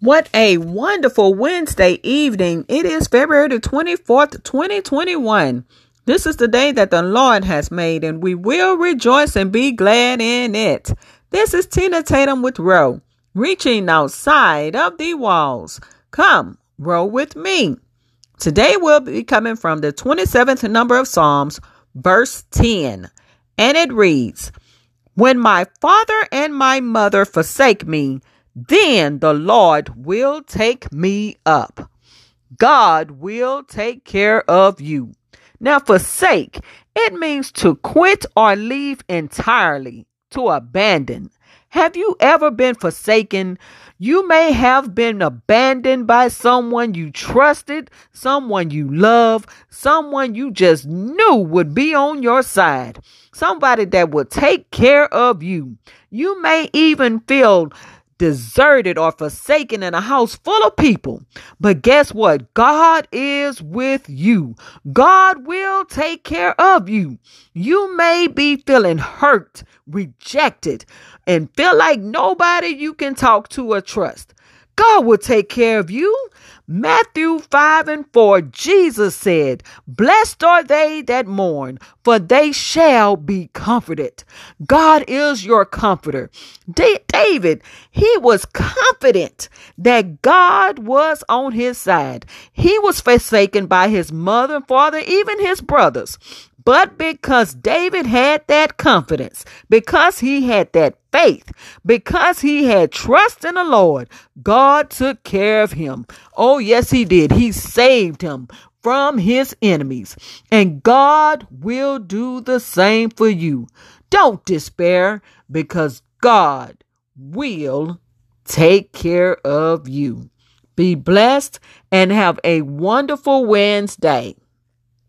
What a wonderful Wednesday evening. It is February the 24th, 2021. This is the day that the Lord has made, and we will rejoice and be glad in it. This is Tina Tatum with Row, reaching outside of the walls. Come, row with me. Today we'll be coming from the 27th number of Psalms, verse 10, and it reads, When my father and my mother forsake me, then the Lord will take me up. God will take care of you. Now, forsake, it means to quit or leave entirely, to abandon. Have you ever been forsaken? You may have been abandoned by someone you trusted, someone you love, someone you just knew would be on your side, somebody that would take care of you. You may even feel deserted or forsaken in a house full of people. But guess what? God is with you. God will take care of you. You may be feeling hurt, rejected, and feel like nobody you can talk to or trust. God will take care of you. Matthew 5 and 4, Jesus said, Blessed are they that mourn, for they shall be comforted. God is your comforter. David, he was confident that God was on his side. He was forsaken by his mother and father, even his brothers. But because David had that confidence, because he had that faith, because he had trust in the Lord, God took care of him. Oh, yes, he did. He saved him from his enemies. And God will do the same for you. Don't despair because God will take care of you. Be blessed and have a wonderful Wednesday.